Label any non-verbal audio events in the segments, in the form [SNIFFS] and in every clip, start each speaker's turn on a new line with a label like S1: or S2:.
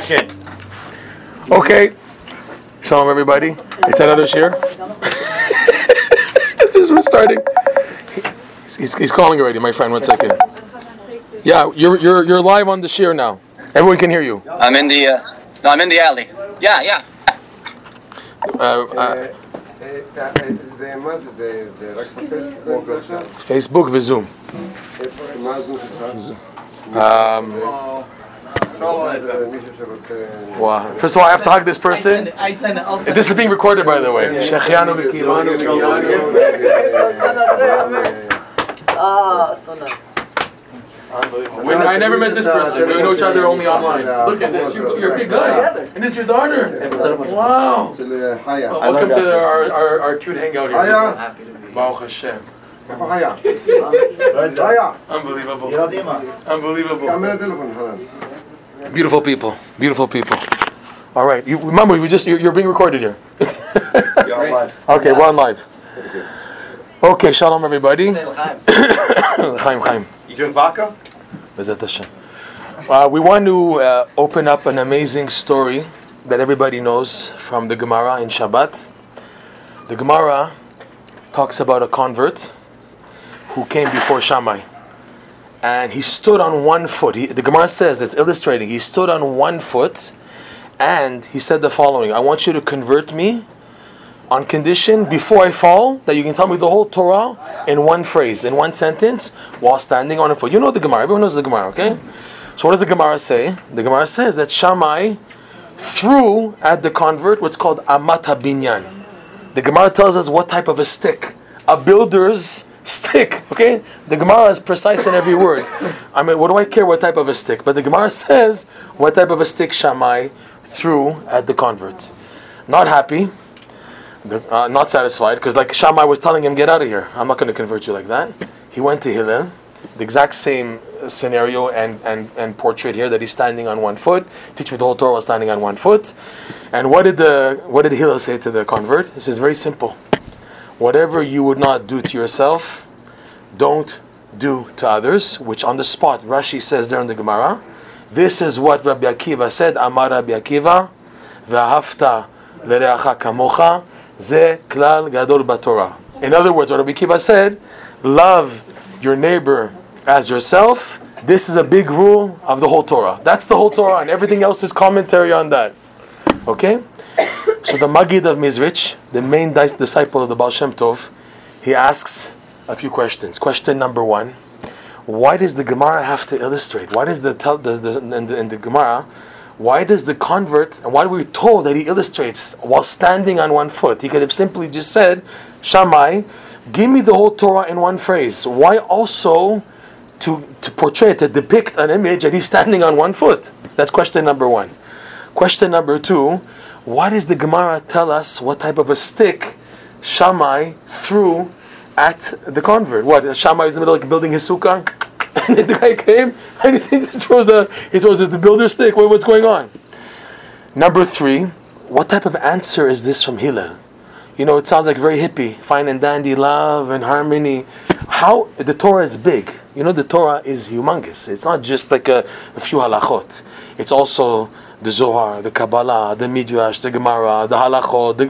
S1: Second. Okay. Shalom, everybody. Is another share. Just we're starting. He's, he's calling already, my friend. One second. Yeah, you're you're you're live on the share now. Everyone can hear you.
S2: I'm in the. Uh, no, I'm in the alley. Yeah, yeah.
S1: Uh, uh, Facebook
S3: וZoom.
S1: Um, Wow. First of all, I have to hug this person.
S4: I send, I send
S1: this is being recorded, by the way. Shechianu Mikilanu
S4: Oh, so nice.
S1: When I never met this person. We know each other only online. Look at this. You're, you're a big guy. And this is your daughter. Wow. Well, welcome to our, our, our cute hangout here. Baruch Hashem. [LAUGHS] Unbelievable. Unbelievable. Beautiful people. Beautiful people. All right. You, remember, you just you're, you're being recorded here. [LAUGHS] okay, we're on live. Okay, shalom everybody. Chaim, Chaim. [COUGHS]
S5: You drink vodka?
S1: Uh, we want to uh, open up an amazing story that everybody knows from the Gemara in Shabbat. The Gemara talks about a convert who came before Shammai. And he stood on one foot. He, the Gemara says, it's illustrating, he stood on one foot and he said the following I want you to convert me on condition before I fall that you can tell me the whole Torah in one phrase, in one sentence, while standing on a foot. You know the Gemara. Everyone knows the Gemara, okay? So what does the Gemara say? The Gemara says that Shammai threw at the convert what's called amat binyan. The Gemara tells us what type of a stick, a builder's stick. Okay, the Gemara is precise in every word. I mean, what do I care what type of a stick? But the Gemara [LAUGHS] says what type of a stick Shammai threw at the convert. Not happy, uh, not satisfied, because like Shammai was telling him, get out of here. I'm not going to convert you like that. He went to Hillel, the exact same uh, scenario and, and, and portrait here that he's standing on one foot. Teach me the whole Torah while standing on one foot. And what did the what did Hillel say to the convert? He says very simple whatever you would not do to yourself, don't do to others, which on the spot Rashi says there in the Gemara. This is what Rabbi Akiva said, Amar Rabbi Akiva, V'ahavta l'reacha kamocha, ze klal gadol b'torah. In other words, what Rabbi Akiva said, love your neighbor as yourself. This is a big rule of the whole Torah. That's the whole Torah, and everything else is commentary on that. Okay? So the Magid of Mezritch, the main dis- disciple of the Baal Shem Tov, he asks a few questions. Question number one: Why does the Gemara have to illustrate? Why does the tell the, the, in, the, in the Gemara? Why does the convert and why are we told that he illustrates while standing on one foot? He could have simply just said, Shammai, give me the whole Torah in one phrase. Why also to, to portray, to depict an image that he's standing on one foot? That's question number one. Question number two, why does the Gemara tell us what type of a stick Shammai threw at the convert? What? Shammai was in the middle of building his sukkah? [LAUGHS] And then the guy came [LAUGHS] and he throws the, he throws the builder stick. What, what's going on? Number three, what type of answer is this from Hillel? You know, it sounds like very hippie, fine and dandy, love and harmony. How the Torah is big. You know, the Torah is humongous. It's not just like a, a few halachot. It's also the Zohar, the Kabbalah, the Midrash, the Gemara, the halachot, the,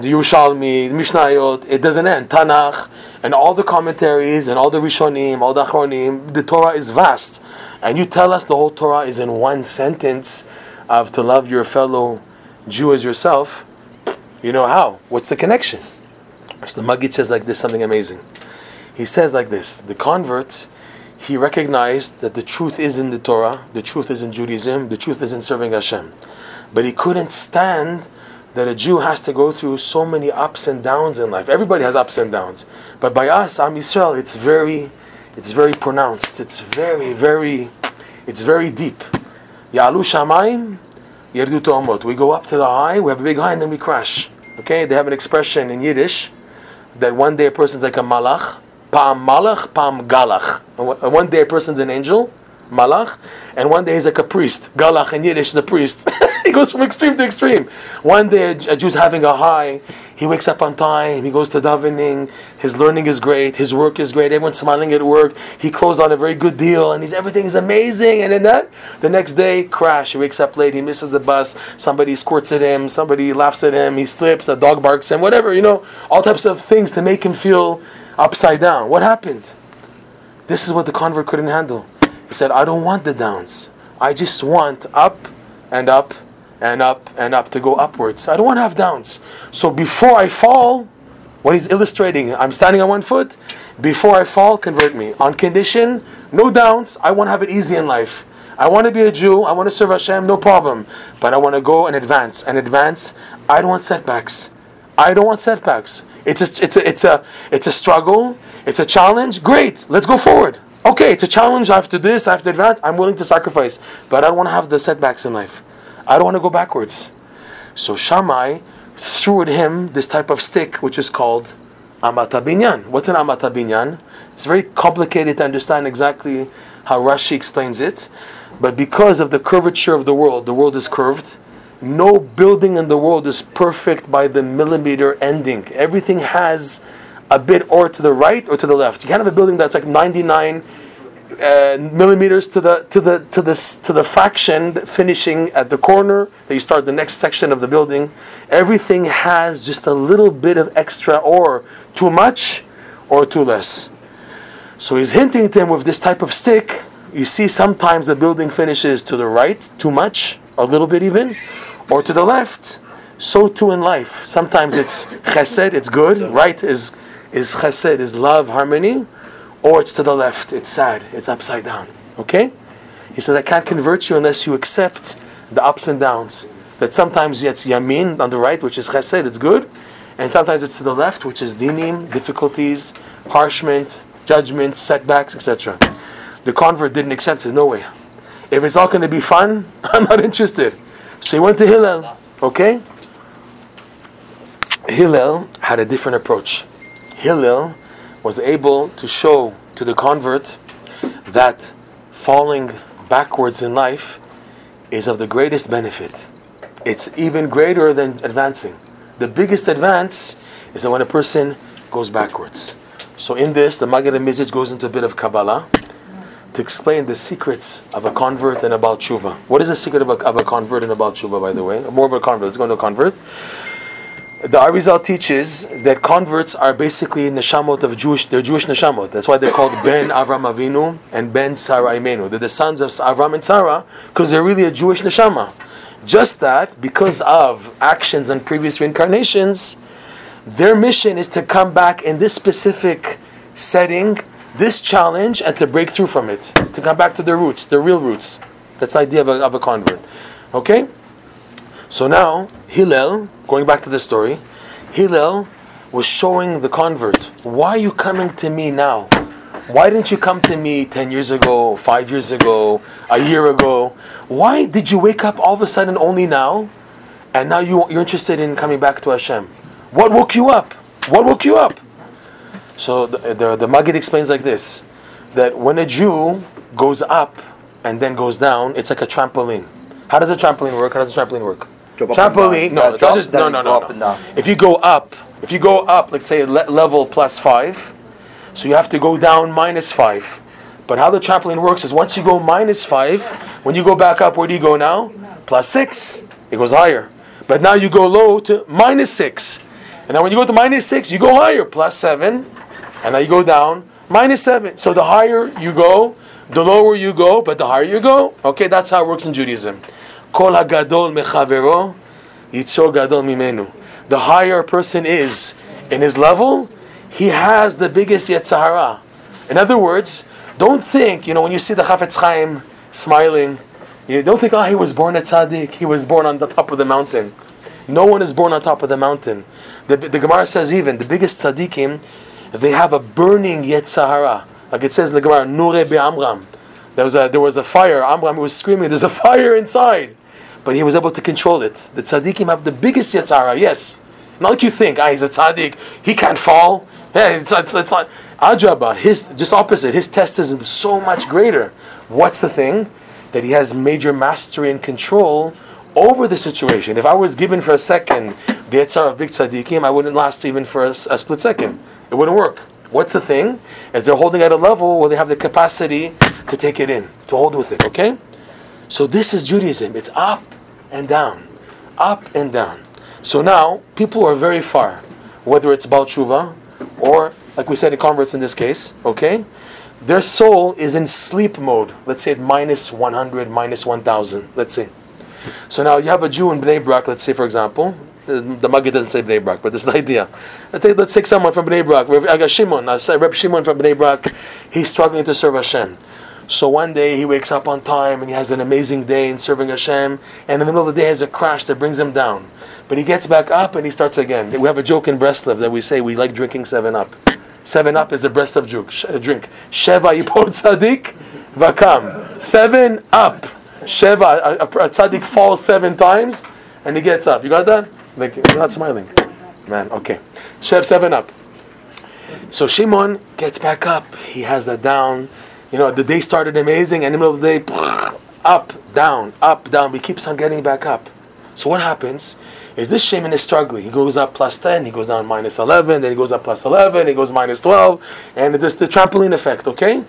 S1: the Yerushalmi, the Mishnayot. It doesn't end. Tanakh and all the commentaries and all the Rishonim, all the Achronim. The Torah is vast, and you tell us the whole Torah is in one sentence of to love your fellow Jew as yourself. You know how? What's the connection? So the Maggid says like this, something amazing. He says like this: the convert, he recognized that the truth is in the Torah, the truth is in Judaism, the truth is in serving Hashem, but he couldn't stand that a Jew has to go through so many ups and downs in life. Everybody has ups and downs, but by us, Am Yisrael, it's very, it's very pronounced. It's very, very, it's very deep. Ya'alu shamayim, Yerdu tehomot. We go up to the high, we have a big high, and then we crash. Okay? They have an expression in Yiddish that one day a person's like a malach, pa'am malach, pa'am galach. One- day a person's an angel, malach, and one day he's like a priest. Galach in Yiddish is a priest. [LAUGHS] he goes from extreme to extreme. One day a Jew's having a high. He wakes up on time. He goes to davening. His learning is great. His work is great. Everyone's smiling at work. He closed on a very good deal, and he's everything is amazing. And then that, the next day, crash. He wakes up late. He misses the bus. Somebody squirts at him. Somebody laughs at him. He slips. A dog barks him. Whatever you know, all types of things to make him feel upside down. What happened? This is what the convert couldn't handle. He said, I don't want the downs. I just want up and up and up and up to go upwards. I don't want to have downs. So before I fall, what he's illustrating, I'm standing on one foot. Before I fall, convert me. On condition, no downs. I want to have it easy in life. I want to be a Jew. I want to serve Hashem, no problem. But I want to go and advance. And advance, I don't want setbacks. I don't want setbacks. It's a, it's a, it's a, it's a struggle. It's a challenge. Great. Let's go forward. Okay, it's a challenge. I have to do this. I have to advance. I'm willing to sacrifice. But I don't want to have the setbacks in life. I don't want to go backwards. So Shammai threw at him this type of stick, which is called Amata Binyan. What's an Amata Binyan? It's very complicated to understand exactly how Rashi explains it. But because of the curvature of the world, the world is curved. No building in the world is perfect by the millimeter ending. Everything has a bit or to the right or to the left. You can't have a building that's like 99 uh, millimeters to the to the to this to the fraction finishing at the corner that you start the next section of the building. Everything has just a little bit of extra or too much or too less. So he's hinting to him with this type of stick. You see, sometimes the building finishes to the right, too much, a little bit even, or to the left. So too in life. Sometimes it's chesed, it's good. Right is is chesed, is love, harmony, or it's to the left, it's sad, it's upside down. Okay? He said, I can't convert you unless you accept the ups and downs. That sometimes it's yamin on the right, which is chesed, it's good, and sometimes it's to the left, which is dinim, difficulties, harshment, judgments, setbacks, etc. The convert didn't accept it, no way. If it's all going to be fun, [LAUGHS] I'm not interested. So he went to Hillel, okay? Hillel had a different approach. Hillel was able to show to the convert that falling backwards in life is of the greatest benefit. It's even greater than advancing. The biggest advance is that when a person goes backwards. So in this, the Maggid Mizrach goes into a bit of Kabbalah to explain the secrets of a convert and about tshuva. What is the secret of a, of a convert and about tshuva, by the way? More of a convert. Let's go into a convert. The Arizal teaches that converts are basically neshamot of Jewish. They're Jewish neshamot. That's why they're called Ben Avram Avinu and Ben Sarah Imenu. They're the sons of Avram and Sarah because they're really a Jewish neshama. Just that, because of actions and previous reincarnations, their mission is to come back in this specific setting, this challenge, and to break through from it. To come back to their roots, their real roots. That's the idea of a, of a convert. Okay? So now, Hillel, going back to the story, Hillel was showing the convert, why are you coming to me now? Why didn't you come to me 10 years ago, 5 years ago, a year ago? Why did you wake up all of a sudden only now? And now you, you're interested in coming back to Hashem. What woke you up? What woke you up? So the, the, the Maggid explains like this that when a Jew goes up and then goes down, it's like a trampoline. How does a trampoline work? How does a trampoline work?
S5: Jump
S1: Trampoline, no,
S5: Yeah, jump,
S1: just, no, no, no, no. If you go up, if you go up, let's say le- level plus five, so you have to go down minus five. But how the trampoline works is once you go minus five, when you go back up, where do you go now? Plus six. It goes higher. But now you go low to minus six. And now when you go to minus six, you go higher, plus seven. And now you go down, minus seven. So the higher you go, the lower you go, but the higher you go. Okay, that's how it works in Judaism. Kol hagadol mechavero, gadol mimenu. The higher a person is in his level, he has the biggest yetzahara. In other words, don't think, you know, when you see the Chafetz Chaim smiling, you don't think, oh, he was born a tzaddik, he was born on the top of the mountain. No one is born on top of the mountain. The, the Gemara says even, the biggest tzaddikim, they have a burning yetzahara. Like it says in the Gemara, Nure be'amram. There was a there was a fire. Amram was screaming, "There's a fire inside!" But he was able to control it. The tzaddikim have the biggest yetzara. Yes, not like you think. Ah, he's a tzaddik. He can't fall. Yeah, it's it's, it's like Ajaba. His just opposite. His test is so much greater. What's the thing? That he has major mastery and control over the situation. If I was given for a second the Yitzhar of big tzaddikim, I wouldn't last even for a split second. It wouldn't work. What's the thing? Is they're holding at a level where they have the capacity to take it in, to hold with it, okay? So this is Judaism. It's up and down, up and down. So now people are very far, whether it's Baal Tshuva or, like we said, the converts in this case, okay? Their soul is in sleep mode. Let's say at minus 100, minus 1000, let's say. So now you have a Jew in Bnei Brak, let's say for example, the, Maggid doesn't say Bnei Brak, but this is the idea. Let's take, let's take someone from Bnei Brak. I got uh, Shimon, I say Reb Shimon from Bnei Brak. He's struggling to serve Hashem. So one day he wakes up on time and he has an amazing day in serving Hashem, and in the middle of the day has a crash that brings him down. But he gets back up and he starts again. We have a joke in Breslov that we say we like drinking Seven Up. Seven Up is a Breslov drink. sh- uh, drink. Sheva yipol [LAUGHS] tzaddik vakam. Seven Up. Sheva, a, a, a tzaddik falls seven times and he gets up. You got that? Like, you're not smiling. Man, okay. Chef seven up. So Shimon gets back up. He has that down. You know, the day started amazing, and in the middle of the day, [SNIFFS] up, down, up, down. He keeps on getting back up. So what happens is this Shimon is struggling. He goes up plus 10, he goes down minus 11, then he goes up plus 11, he goes minus 12, and this the trampoline effect, okay?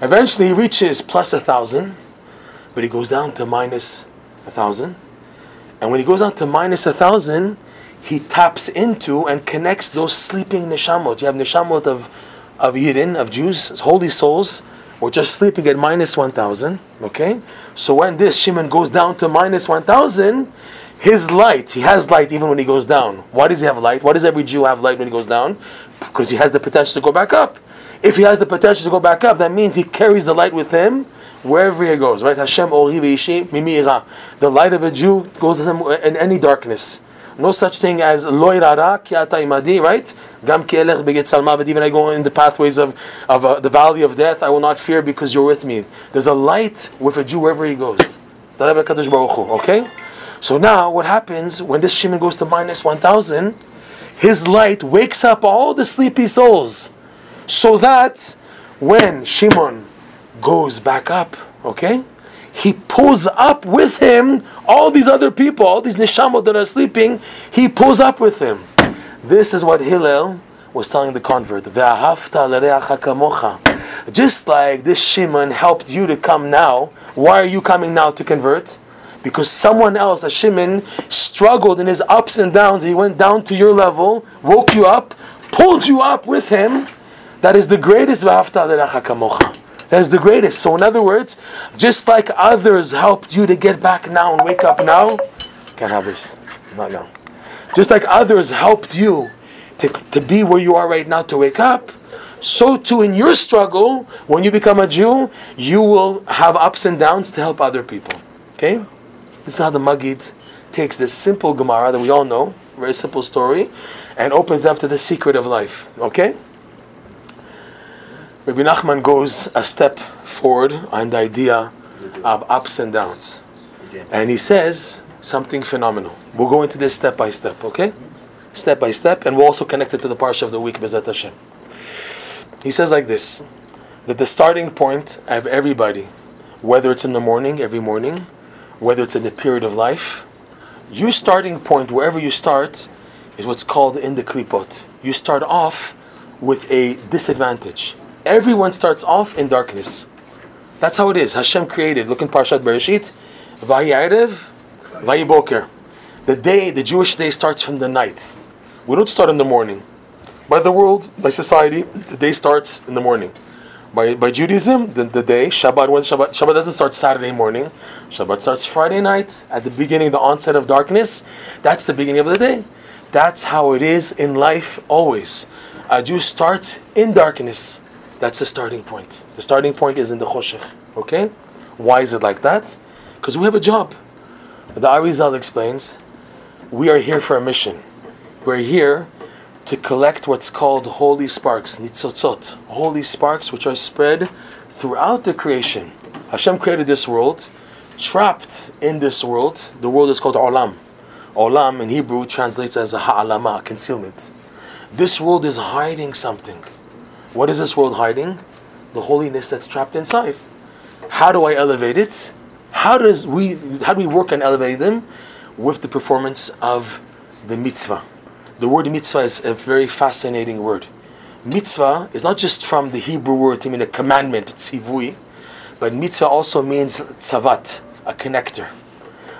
S1: Eventually he reaches plus a plus 1,000, but he goes down to minus a minus 1,000. And when he goes down to minus a 1,000, he taps into and connects those sleeping neshamot. You have neshamot of, of Yidden, of Jews, holy souls, who are just sleeping at minus 1,000. Okay? So when this Shimon goes down to minus 1,000, his light, he has light even when he goes down. Why does he have light? Why does every Jew have light when he goes down? Because he has the potential to go back up. If he has the potential to go back up, that means he carries the light with him wherever he goes. Right? Hashem ori. The light of a Jew goes with him in any darkness. No such thing as loy rara ki imadi, right? Gam ki elech beget salmavet. Even I go in the pathways of, of uh, the valley of death, I will not fear because you're with me. There's a light with a Jew wherever he goes. Okay? So now what happens when this Shimon goes to minus 1000? His light wakes up all the sleepy souls. So that when Shimon goes back up, okay, he pulls up with him all these other people, all these neshamot that are sleeping, he pulls up with him. This is what Hillel was telling the convert. Just like this Shimon helped you to come now, why are you coming now to convert? Because someone else, a Shimon, struggled in his ups and downs. He went down to your level, woke you up, pulled you up with him. That is the greatest kamocha. That is the greatest. So, in other words, just like others helped you to get back now and wake up now, can't have this, not now. Just like others helped you to, to be where you are right now to wake up, so too in your struggle, when you become a Jew, you will have ups and downs to help other people. Okay? This is how the Magid takes this simple Gemara that we all know, very simple story, and opens up to the secret of life. Okay? Rabbi Nachman goes a step forward on the idea of ups and downs. And he says something phenomenal. We'll go into this step by step, okay? Step by step, and we'll also connect it to the parsha of the week, Bezat Hashem. He says like this that the starting point of everybody, whether it's in the morning, every morning, whether it's in the period of life, your starting point, wherever you start, is what's called in the klipot. You start off with a disadvantage. Everyone starts off in darkness. That's how it is. Hashem created. Look in Parshat Bereshit. Vayerev, Vayiboker. The day, the Jewish day starts from the night. We don't start in the morning. By the world, by society, the day starts in the morning. By, by Judaism, the, the day, Shabbat, when Shabbat, Shabbat doesn't start Saturday morning. Shabbat starts Friday night at the beginning, the onset of darkness. That's the beginning of the day. That's how it is in life always. A Jew starts in darkness. That's the starting point. The starting point is in the Choshech. Okay? Why is it like that? Because we have a job. The Arizal explains we are here for a mission. We're here to collect what's called holy sparks, nitzotzot, holy sparks which are spread throughout the creation. Hashem created this world, trapped in this world. The world is called olam. Olam in Hebrew translates as a ha'alama, concealment. This world is hiding something. What is this world hiding? The holiness that's trapped inside. How do I elevate it? How does we how do we work on elevating them? With the performance of the mitzvah. The word mitzvah is a very fascinating word. Mitzvah is not just from the Hebrew word to mean a commandment, tzivui, but mitzvah also means tzavat, a connector.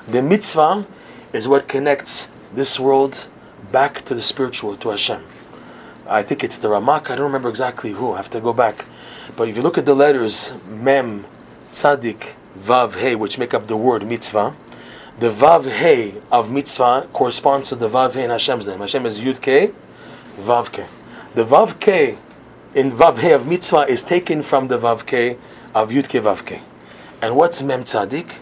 S1: The mitzvah is what connects this world back to the spiritual, to Hashem. I think it's the Ramak, I don't remember exactly who, I have to go back. But if you look at the letters Mem, Tzadik, Vav, He, which make up the word mitzvah, the Vav He of mitzvah corresponds to the Vav He in Hashem's name. Hashem is Yud Ke, Vav Ke. The Vav Ke in Vav He of mitzvah is taken from the Vav Ke of Yud Ke Vav Ke. And what's Mem Tzadik?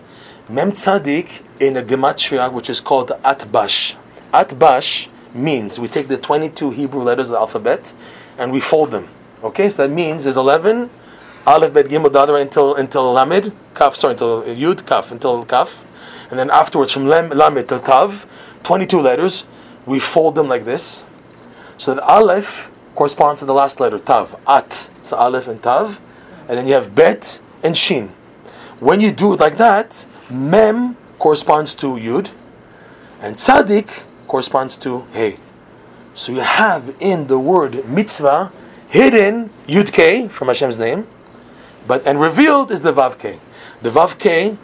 S1: Mem Tzadik in a gematria which is called Atbash. Atbash means we take the 22 Hebrew letters of the alphabet and we fold them. Okay, so that means there's 11 Aleph, Bet, Gimel, Dad, until until Lamed, Kaf, sorry, until Yud, Kaf, until Kaf, and then afterwards from Lem, Lamed to Tav, 22 letters. We fold them like this, so that Aleph corresponds to the last letter Tav, At, so Aleph and Tav, and then you have Bet and Shin. When you do it like that, Mem corresponds to Yud, and Tzadik corresponds to Hey. So you have in the word mitzvah hidden Yud K from Hashem's name, but and revealed is the Vav K. The Vav K,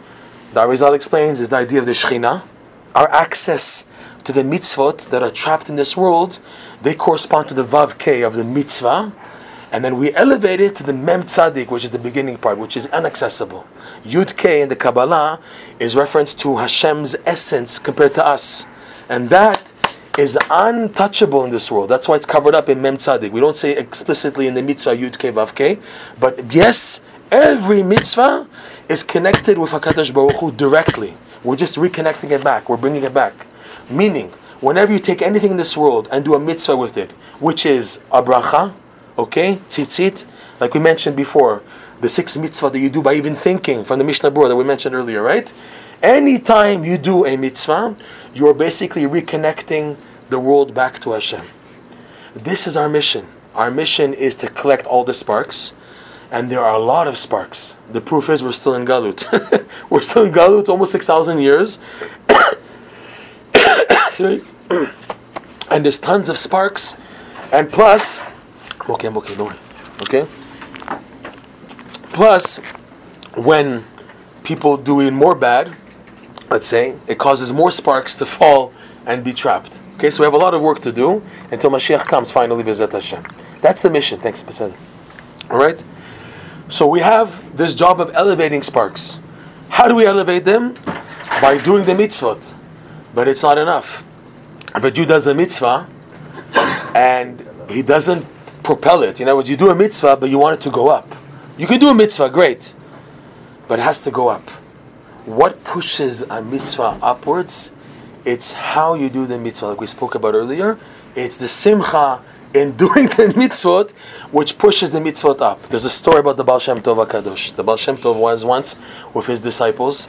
S1: the Arizal explains, is the idea of the Shechina, our access to the mitzvot that are trapped in this world. They correspond to the Vav K of the mitzvah, and then we elevate it to the Mem Tzadik, which is the beginning part, which is inaccessible. Yud K in the Kabbalah is reference to Hashem's essence compared to us, and that is untouchable in this world. That's why it's covered up in Mem Tzadik. We don't say explicitly in the mitzvah Yud K Vav K, but yes, every mitzvah is connected with Hakadosh Baruch Hu directly. We're just reconnecting it back. We're bringing it back. Meaning, whenever you take anything in this world and do a mitzvah with it, which is a bracha, okay, tzitzit, like we mentioned before, the six mitzvah that you do by even thinking from the Mishnah Berurah that we mentioned earlier, right? Anytime you do a mitzvah, you are basically reconnecting the world back to Hashem. This is our mission. Our mission is to collect all the sparks, and there are a lot of sparks. The proof is we're still in Galut. [LAUGHS] we're still in Galut almost 6,000 years. [COUGHS] [COUGHS] And there's tons of sparks, and plus, okay, I'm okay, worry. Okay? Plus, when people doing more bad, let's say, it causes more sparks to fall and be trapped. Okay, so we have a lot of work to do until Mashiach comes finally, Bezat Hashem. That's the mission. Thanks, Pesed. All right? So we have this job of elevating sparks. How do we elevate them? By doing the mitzvot. But it's not enough. If a Jew does a mitzvah and he doesn't propel it, in other words, you do a mitzvah but you want it to go up. You can do a mitzvah, great, but it has to go up. What pushes a mitzvah upwards? It's how you do the mitzvah, like we spoke about earlier. It's the simcha in [LAUGHS] doing the mitzvot which pushes the mitzvot up. There's a story about the Baal Shem Tov HaKadosh. The Baal Shem Tov was once with his disciples,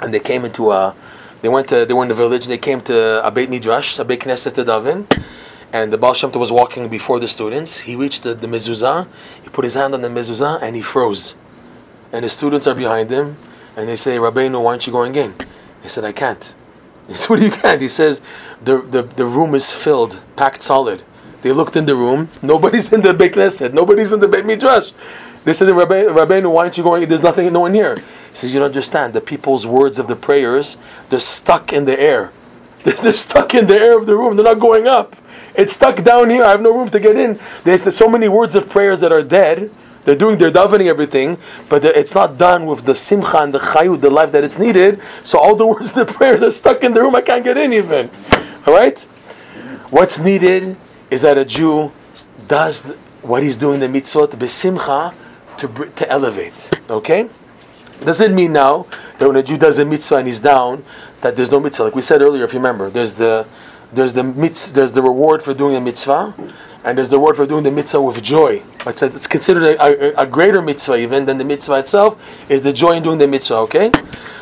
S1: and they came into a, they went to, they were in the village, and they came to a Beit Midrash, a Beit Knesset to daven, and the Baal Shem Tov was walking before the students. He reached the, the mezuzah, he put his hand on the mezuzah, and he froze. And the students are behind him, and they say, Rabbeinu, why aren't you going in? He said, I can't. He said, [LAUGHS] what do you can't? He says, the, the, the room is filled, packed solid. They looked in the room, nobody's [LAUGHS] in the Beit Knesset, nobody's in the Beit Midrash. They said, Rabbeinu, why aren't you going? There's nothing, no one here. He says, you don't understand. The people's words of the prayers, they're stuck in the air. [LAUGHS] They're, they're stuck in the air of the room. They're not going up. It's stuck down here. I have no room to get in. There's so many words of prayers that are dead. They're doing, they're davening everything, but it's not done with the simcha and the chayut, the life that it's needed. So all the [LAUGHS] words the prayers are stuck in the room. I can't get in even. All right. What's needed is that a Jew does what he's doing the mitzvot besimcha to to elevate. Okay. Doesn't mean now that when a Jew does a mitzvah and he's down, that there's no mitzvah. Like we said earlier, if you remember, there's the there's the mitz, there's the reward for doing a mitzvah, and there's the reward for doing the mitzvah with joy. It's, it's considered a, a, a greater mitzvah even than the mitzvah itself is the joy in doing the mitzvah. Okay,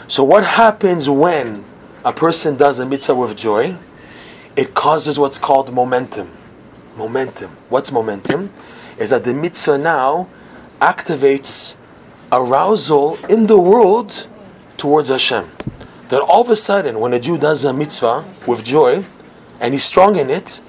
S1: so what happens when a person does a mitzvah with joy? It causes what's called momentum. Momentum. What's momentum? Is that the mitzvah now activates arousal in the world towards Hashem. That all of a sudden, when a Jew does a mitzvah with joy, and he's strong in it,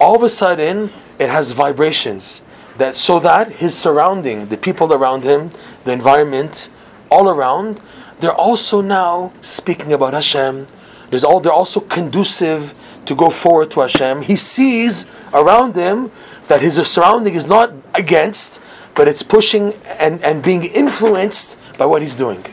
S1: all of a sudden it has vibrations. That so that his surrounding, the people around him, the environment, all around, they're also now speaking about Hashem. There's all they're also conducive to go forward to Hashem. He sees around him that his surrounding is not against, but it's pushing and, and being influenced by what he's doing.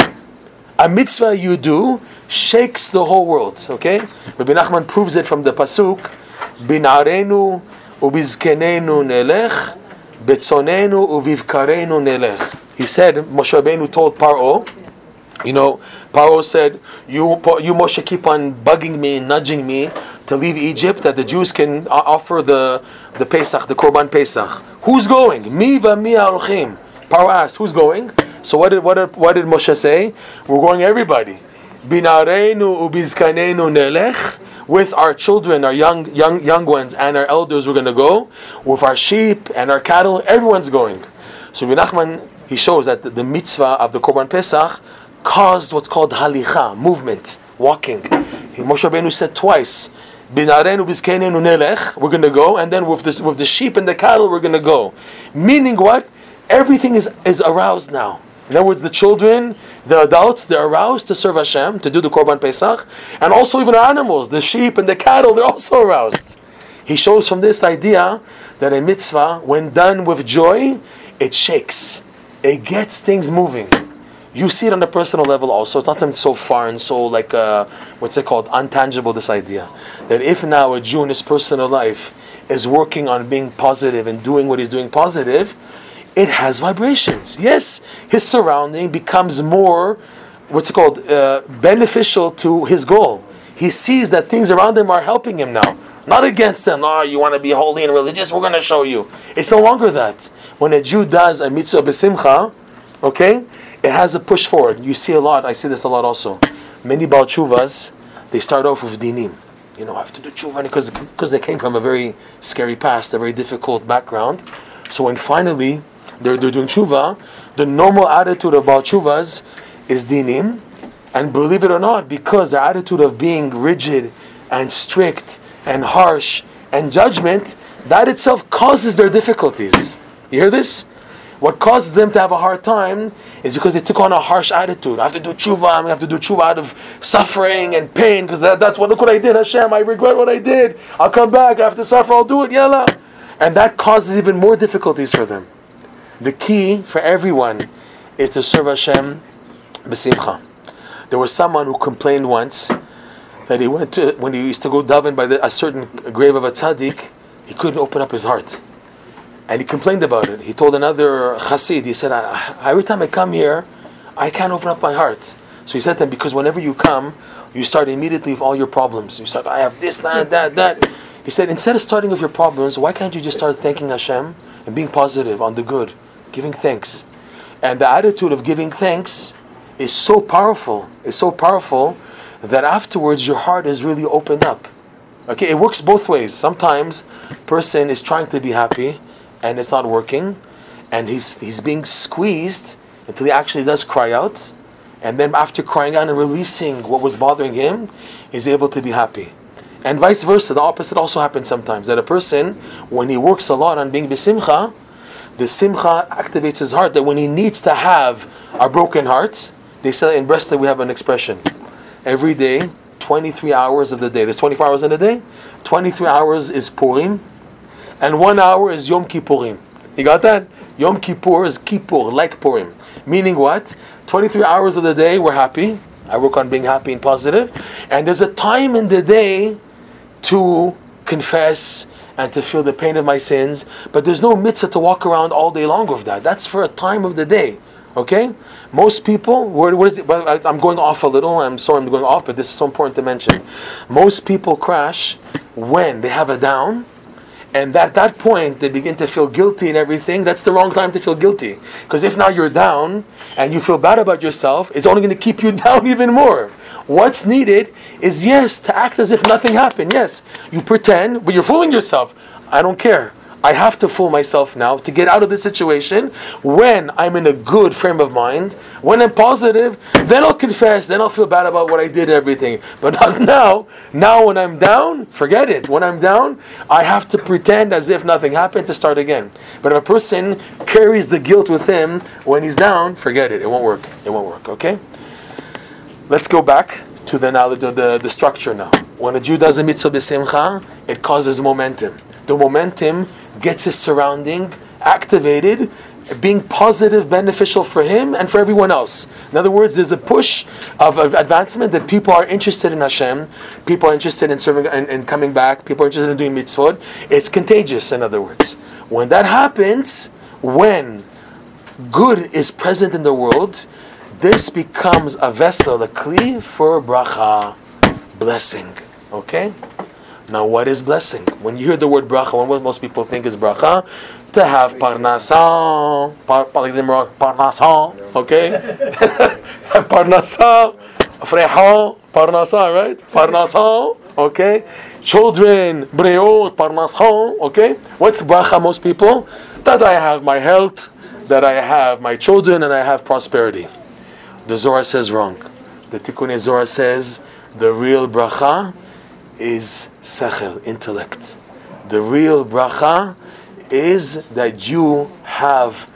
S1: A mitzvah you do shakes the whole world. Okay? Rabbi Nachman proves it from the pasuk, Binarenu ubizkenenu nelech, betzonenu uvivkarenu nelech. He said, Moshe Rabbeinu told Paro, you know, Paro said, you, you Moshe keep on bugging me, nudging me to leave Egypt, that the Jews can offer the, the Pesach, the Korban Pesach. Who's going? Mi va mi. Paro asked, who's going? So what did, what did, what did Moshe say? We're going everybody. Binarenu ubizkanenu nelech. With our children, our young, young, young ones, and our elders, we're going to go. With our sheep and our cattle, everyone's going. So Nachman, he shows that the, the mitzvah of the Korban Pesach caused what's called halicha, movement, walking. Moshe Rabbeinu said twice, Binarenu bizkenenu nelech, we're going to go, and then with the, with the sheep and the cattle, we're going to go. Meaning what? Everything is, is aroused now. In other words, the children, the adults, they're aroused to serve Hashem, to do the Korban Pesach, and also even animals, the sheep and the cattle, they're also aroused. He shows from this idea that a mitzvah, when done with joy, it shakes. It gets things moving. You see it on a personal level also. It's not something so far and so like uh, what's it called, untangible. This idea that if now a Jew in his personal life is working on being positive and doing what he's doing positive, it has vibrations. Yes, his surrounding becomes more, what's it called, uh, beneficial to his goal. He sees that things around him are helping him now, not against him. Oh, you want to be holy and religious? We're going to show you. It's no longer that. When a Jew does a mitzvah besimcha, okay, it has a push forward. You see a lot. I see this a lot also. Many Baal Tshuvas, they start off with dinim. You know, have to do tshuva because because they came from a very scary past, a very difficult background. So when finally they're, they're doing tshuva, the normal attitude of Baal is dinim. And believe it or not, because their attitude of being rigid and strict and harsh and judgment, that itself causes their difficulties. You hear this? What causes them to have a hard time is because they took on a harsh attitude. I have to do tshuva, I have to do tshuva out of suffering and pain, because that, that's what, look what I did, Hashem, I regret what I did. I'll come back, I have to suffer, I'll do it, yalla. And that causes even more difficulties for them. The key for everyone is to serve Hashem b'simcha. There was someone who complained once that he went to when he used to go daven by the, a certain grave of a tzaddik, he couldn't open up his heart, and he complained about it. He told another chassid, he said, "Every time I come here, I can't open up my heart." So he said to him, "Because whenever you come, you start immediately with all your problems. You start, I have this, that, that, that." He said, "Instead of starting with your problems, why can't you just start thanking Hashem and being positive on the good?" Giving thanks. And the attitude of giving thanks is so powerful, is so powerful that afterwards your heart is really opened up. Okay, it works both ways. Sometimes person is trying to be happy and it's not working, and he's he's being squeezed until he actually does cry out, and then after crying out and releasing what was bothering him, he's able to be happy. And vice versa, the opposite also happens sometimes. That a person, when he works a lot on being besimcha, the simcha activates his heart that when he needs to have a broken heart, they say in Breslin we have an expression. Every day, 23 hours of the day. There's 24 hours in a day. 23 hours is Purim, and one hour is Yom Kippurim. You got that? Yom Kippur is Kippur, like Purim. Meaning what? 23 hours of the day we're happy. I work on being happy and positive. And there's a time in the day to confess and to feel the pain of my sins. But there's no mitzvah to walk around all day long with that. That's for a time of the day. Okay? Most people, what is it? I'm going off a little. I'm sorry I'm going off, but this is so important to mention. Most people crash when they have a down, and at that point they begin to feel guilty and everything. That's the wrong time to feel guilty. Because if now you're down and you feel bad about yourself, it's only going to keep you [LAUGHS] down even more. What's needed is yes, to act as if nothing happened. Yes, you pretend, but you're fooling yourself. I don't care. I have to fool myself now to get out of this situation. When I'm in a good frame of mind, when I'm positive, then I'll confess, then I'll feel bad about what I did, everything. But not [LAUGHS] now. Now, when I'm down, forget it. When I'm down, I have to pretend as if nothing happened to start again. But if a person carries the guilt with him when he's down, forget it. It won't work. It won't work. Okay. Let's go back to the now the, the, the structure now. When a Jew does a mitzvah b'simcha, it causes momentum. The momentum gets his surrounding activated, being positive, beneficial for him and for everyone else. In other words, there's a push of, of advancement that people are interested in Hashem, people are interested in serving and, and coming back, people are interested in doing mitzvot. It's contagious, in other words. When that happens, when good is present in the world, this becomes a vessel, a kli for bracha, blessing. Okay? Now, what is blessing? When you hear the word bracha, what most people think is bracha? To have parnasa, par, parnasa, okay? have [LAUGHS] parnasa, freha, parnasa, right? Parnasa, okay? Children, breot, parnasa, okay? What's bracha, most people? That I have my health, that I have my children, and I have prosperity. The Zohar says wrong. The Tikkun Zohar says the real bracha is sechel, intellect. The real bracha is that you have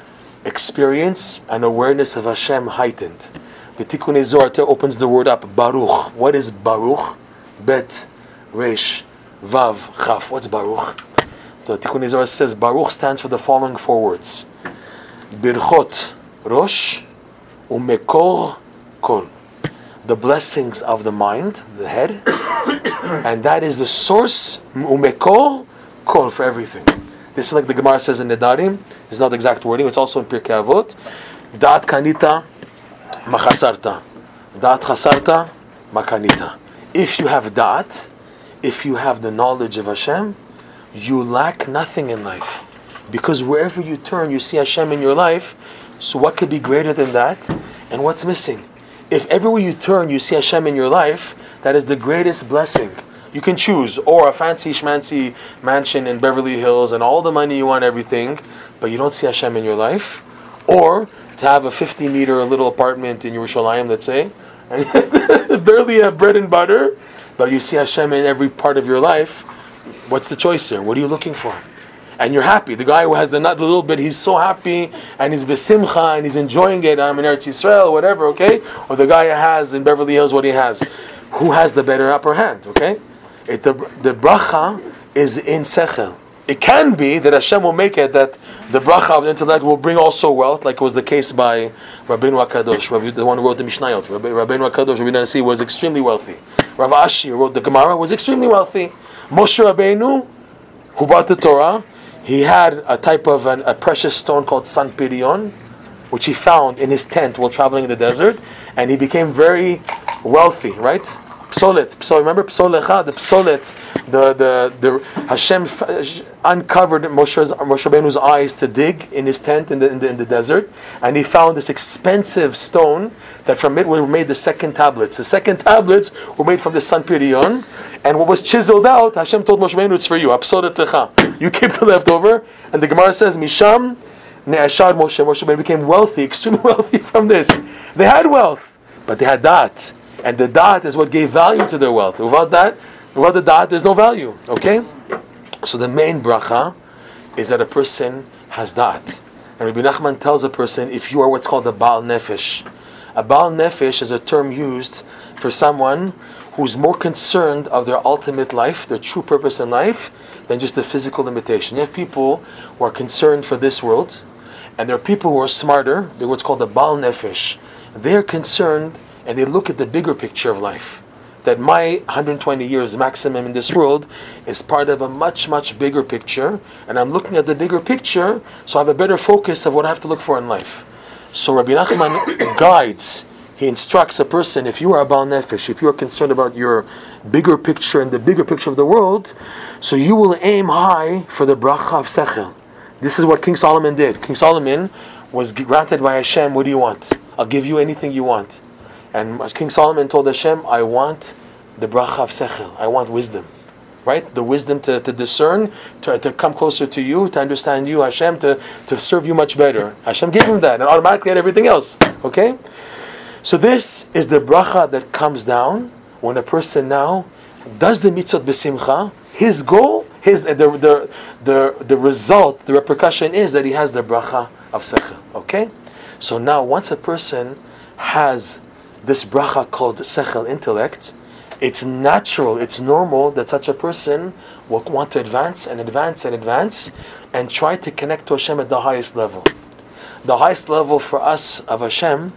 S1: experience and awareness of Hashem heightened. The Tikkun Zohar opens the word up, Baruch. What is Baruch? Bet, Resh, Vav, Chaf. What's Baruch? The Tikkun Zohar says Baruch stands for the following four words. Birchot, Rosh, Umekor, Kol the blessings of the mind, the head, [COUGHS] and that is the source, umekor kol, for everything. This is like the Gemara says in Nedarim. It's not exact wording. It's also in Pirkei Avot. Daat kanita, machasarta. Daat chasarta, makanita. If you have daat, if you have the knowledge of Hashem, you lack nothing in life. Because wherever you turn, you see Hashem in your life. So what could be greater than that? And what's missing? if everywhere you turn you see Hashem in your life, that is the greatest blessing. You can choose, or a fancy schmancy mansion in Beverly Hills and all the money you want, everything, but you don't see Hashem in your life, or to have a 50 meter little apartment in Yerushalayim, let's say, and [LAUGHS] barely have bread and butter, but you see Hashem in every part of your life. What's the choice there? What are you looking for? And you're happy. The guy who has the nut a little bit, he's so happy and he's besimcha and he's enjoying it. I'm in Eretz Yisrael, whatever, okay? Or the guy who has in Beverly Hills what he has. Who has the better upper hand, okay? It, the, the bracha is in sechel. It can be that Hashem will make it that the bracha of the intellect will bring also wealth, like was the case by Rabbi, the one who wrote the Mishnayot. Rabbi, Rabbeinu HaKadosh, Rabbi Nasi, was extremely wealthy. Rav Ashi, wrote the Gemara, was extremely wealthy. Moshe Rabbeinu, who brought the Torah, he had a type of an, a precious stone called sanpirion, which he found in his tent while traveling in the desert, and he became very wealthy, right? Psolet, psolet. Remember psolecha, the psolet, the the the Hashem uncovered Moshe's Moshe Benu's eyes to dig in his tent in the, in the in the desert, and he found this expensive stone that from it were made the second tablets. The second tablets were made from the San sanpirion, and what was chiseled out, Hashem told Moshe Benu, "It's for you." Psolet lecha. You keep the leftover, and the Gemara says, "Misham." Ne'ashad Moshe, Moshe Rabbeinu became wealthy, [LAUGHS] extremely wealthy from this. They had wealth, but they had that. And the daat is what gave value to their wealth. Without that, without the daat, there's no value. Okay? So the main bracha is that a person has daat. And Rabbi Nachman tells a person if you are what's called a Baal Nefesh. A Baal Nefesh is a term used for someone who's more concerned of their ultimate life, their true purpose in life, than just the physical limitation. You have people who are concerned for this world, and there are people who are smarter. They're what's called a Baal Nefesh. They're concerned and they look at the bigger picture of life. That my 120 years maximum in this world is part of a much, much bigger picture, and I'm looking at the bigger picture, so I have a better focus of what I have to look for in life. So Rabbi Nachman [COUGHS] guides, he instructs a person if you are a Baal Nefesh, if you are concerned about your bigger picture and the bigger picture of the world, so you will aim high for the bracha of Sechel. This is what King Solomon did. King Solomon was granted by Hashem, what do you want? I'll give you anything you want. And King Solomon told Hashem, I want the bracha of sechel. I want wisdom. right? The wisdom to, to discern, to, to come closer to you, to understand you, Hashem, to, to serve you much better. Hashem gave him that, and automatically had everything else. Okay? So this is the bracha that comes down when a person now does the mitzvot besimcha. His goal, his the, the, the, the result, the repercussion is that he has the bracha of sechel. Okay? So now once a person has this bracha called sechel intellect, it's natural, it's normal that such a person will want to advance and advance and advance and try to connect to Hashem at the highest level. The highest level for us of Hashem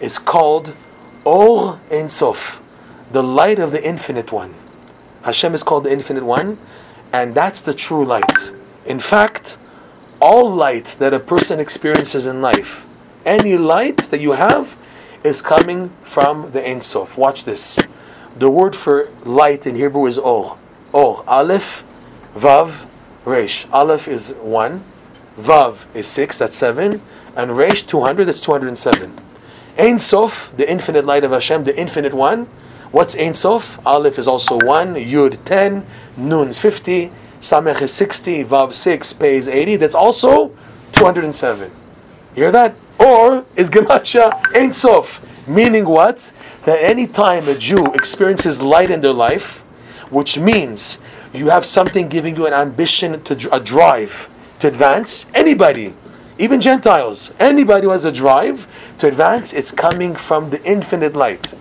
S1: is called Or Ein Sof, the light of the infinite one. Hashem is called the infinite one, and that's the true light. In fact, all light that a person experiences in life, any light that you have, is coming from the Ein Sof. Watch this. The word for light in Hebrew is Or. Or. Aleph, Vav, Resh. Aleph is 1, Vav is 6, that's 7, and Resh 200, that's 207. Ein Sof, the infinite light of Hashem, the infinite one. What's Ein Sof? Aleph is also 1, Yud 10, Nun 50, Samech is 60, Vav 6, Pei is 80, that's also 207. Hear that? Or is Gematria Ein Sof. Meaning what? That any time a Jew experiences light in their life, which means you have something giving you an ambition to a drive to advance, anybody, even Gentiles, anybody who has a drive to advance, it's coming from the infinite light.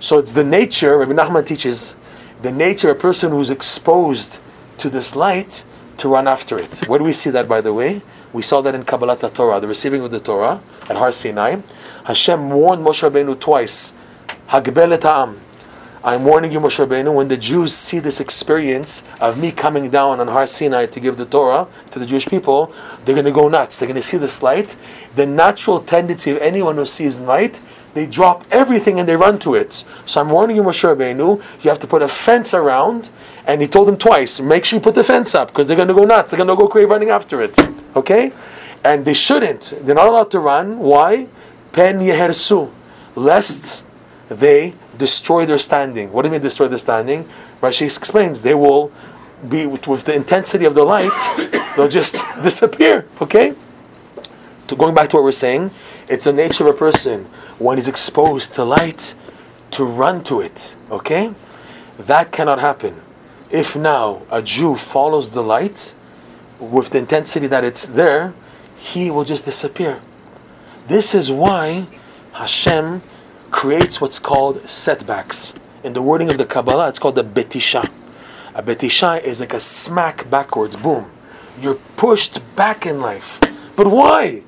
S1: So it's the nature, Rabbi Nachman teaches, the nature of a person who's exposed to this light to run after it. Where do we see that, by the way? We saw that in Kabbalat Torah, the receiving of the Torah at Har Sinai. Hashem warned Moshe Rabbeinu twice, Hagbel Ta'am. I'm warning you, Moshe Rabbeinu, when the Jews see this experience of me coming down on Har Sinai to give the Torah to the Jewish people, they're going to go nuts. They're going to see this light. The natural tendency of anyone who sees light, they drop everything and they run to it. So I'm warning you, Moshe Rabbeinu, you have to put a fence around. And he told them twice, make sure you put the fence up because they're going to go nuts. They're going to go crazy running after it. Okay? And they shouldn't. They're not allowed to run. Why? Pen yehersu, lest they destroy their standing. What do you mean destroy their standing? Rashi explains they will be with, with the intensity of the light, [COUGHS] they'll just [LAUGHS] disappear. Okay. To going back to what we're saying, it's the nature of a person when he's exposed to light to run to it. Okay, that cannot happen. If now a Jew follows the light with the intensity that it's there, he will just disappear. This is why Hashem creates what's called setbacks. In the wording of the Kabbalah, it's called the betisha. A betisha is like a smack backwards, boom. You're pushed back in life. But why?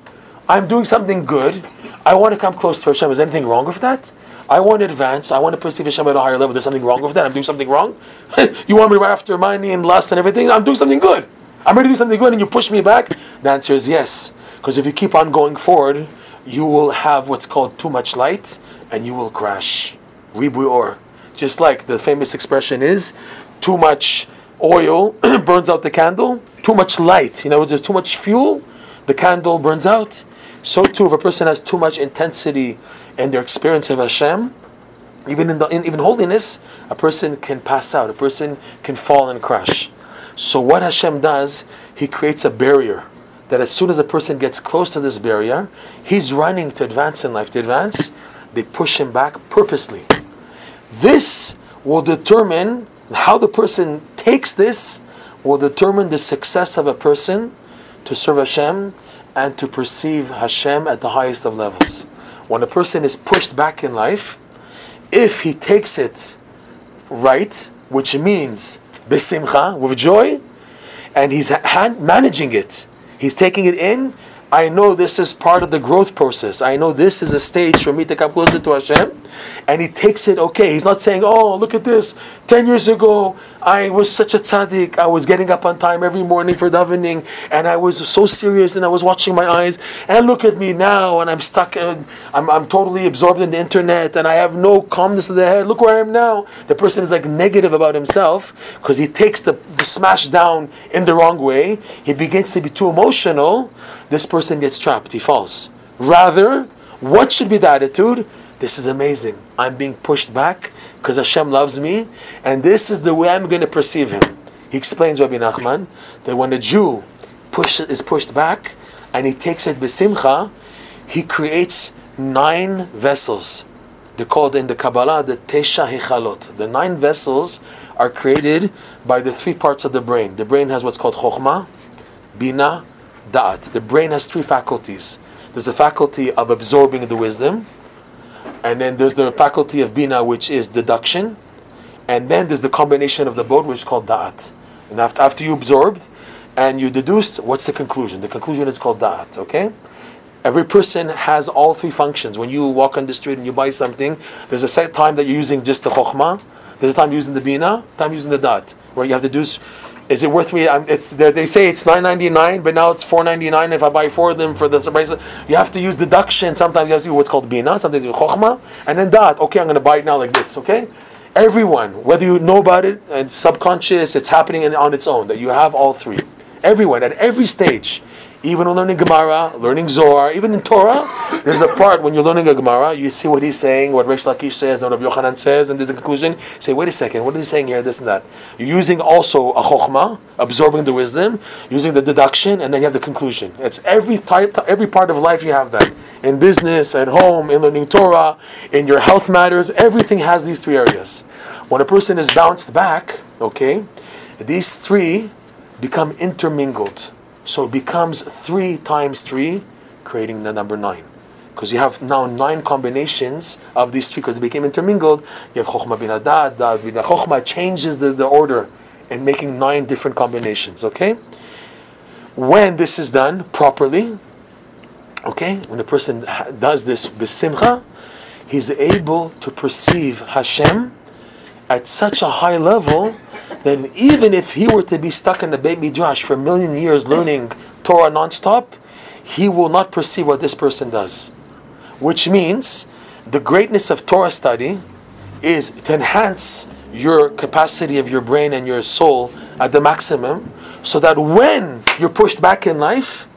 S1: I'm doing something good. I want to come close to Hashem. Is anything wrong with that? I want to advance. I want to perceive Hashem at a higher level. There's something wrong with that. I'm doing something wrong. [LAUGHS] you want me right after money and lust and everything? I'm doing something good. I'm ready to do something good, and you push me back. The answer is yes. Because if you keep on going forward, you will have what's called too much light and you will crash. Ribu or. Just like the famous expression is, too much oil [CLEARS THROAT] burns out the candle, too much light. Other words, there's too much fuel, the candle burns out. So too, if a person has too much intensity in their experience of Hashem, even in, the, in even holiness, a person can pass out. A person can fall and crash. So what Hashem does, He creates a barrier that as soon as a person gets close to this barrier, he's running to advance in life. To advance, they push him back purposely. This will determine how the person takes this, will determine the success of a person to serve Hashem and to perceive Hashem at the highest of levels. When a person is pushed back in life, if he takes it right, which means besimcha, with joy, and he's ha- managing it, he's taking it in, I know this is part of the growth process. I know this is a stage for me to come closer to Hashem. And he takes it okay. He's not saying, oh, look at this. Ten years ago, I was such a tzaddik. I was getting up on time every morning for davening. And I was so serious and I was watching my eyes. And look at me now. And I'm stuck. In, I'm, I'm totally absorbed in the internet. And I have no calmness in the head. Look where I am now. The person is like negative about himself because he takes the, the smash down in the wrong way. He begins to be too emotional this person gets trapped, he falls. Rather, what should be the attitude? This is amazing. I'm being pushed back because Hashem loves me, and this is the way I'm going to perceive Him. He explains Rabbi Nachman that when a Jew push, is pushed back and he takes it besimcha, he creates nine vessels. They're called in the Kabbalah the Tesha Hechalot. The nine vessels are created by the three parts of the brain. The brain has what's called Chokhmah, Bina, Da'at. The brain has three faculties. There's the faculty of absorbing the wisdom, and then there's the faculty of Bina, which is deduction, and then there's the combination of the both, which is called Da'at. And after, after you absorbed and you deduced, what's the conclusion? The conclusion is called Da'at, okay? Every person has all three functions. When you walk on the street and you buy something, there's a set time that you're using just the chokhmah, there's a time using the bina, time using the Da'at, where you have to do. Is it worth me? They say it's nine ninety nine, but now it's four ninety nine. If I buy four of them for the surprise, you have to use deduction. Sometimes you have to do what's called bina, sometimes you do chokhmah, and then dot. Okay, I'm going to buy it now like this. Okay, everyone, whether you know about it, and subconscious, it's happening in, on its own. That you have all three. Everyone at every stage. Even when learning Gemara, learning Zohar, even in Torah, there's a part when you're learning a Gemara, you see what he's saying, what Resh Lakish says, what Rabbi Yochanan says, and there's a conclusion. Say, wait a second, what is he saying here, this and that? You're using also a chokhmah, absorbing the wisdom, using the deduction, and then you have the conclusion. It's every type, every part of life you have that. In business, at home, in learning Torah, in your health matters, everything has these three areas. When a person is bounced back, okay, these three become intermingled. So it becomes three times three, creating the number nine. Because you have now nine combinations of these three, because they became intermingled. You have Chokhmah bin Adad, Dad Chokhmah changes the, the order and making nine different combinations, okay? When this is done properly, okay, when a person does this besimcha, he's able to perceive Hashem at such a high level then even if he were to be stuck in the Beit Midrash for a million years learning Torah non-stop, he will not perceive what this person does. Which means the greatness of Torah study is to enhance your capacity of your brain and your soul at the maximum, so that when you're pushed back in life,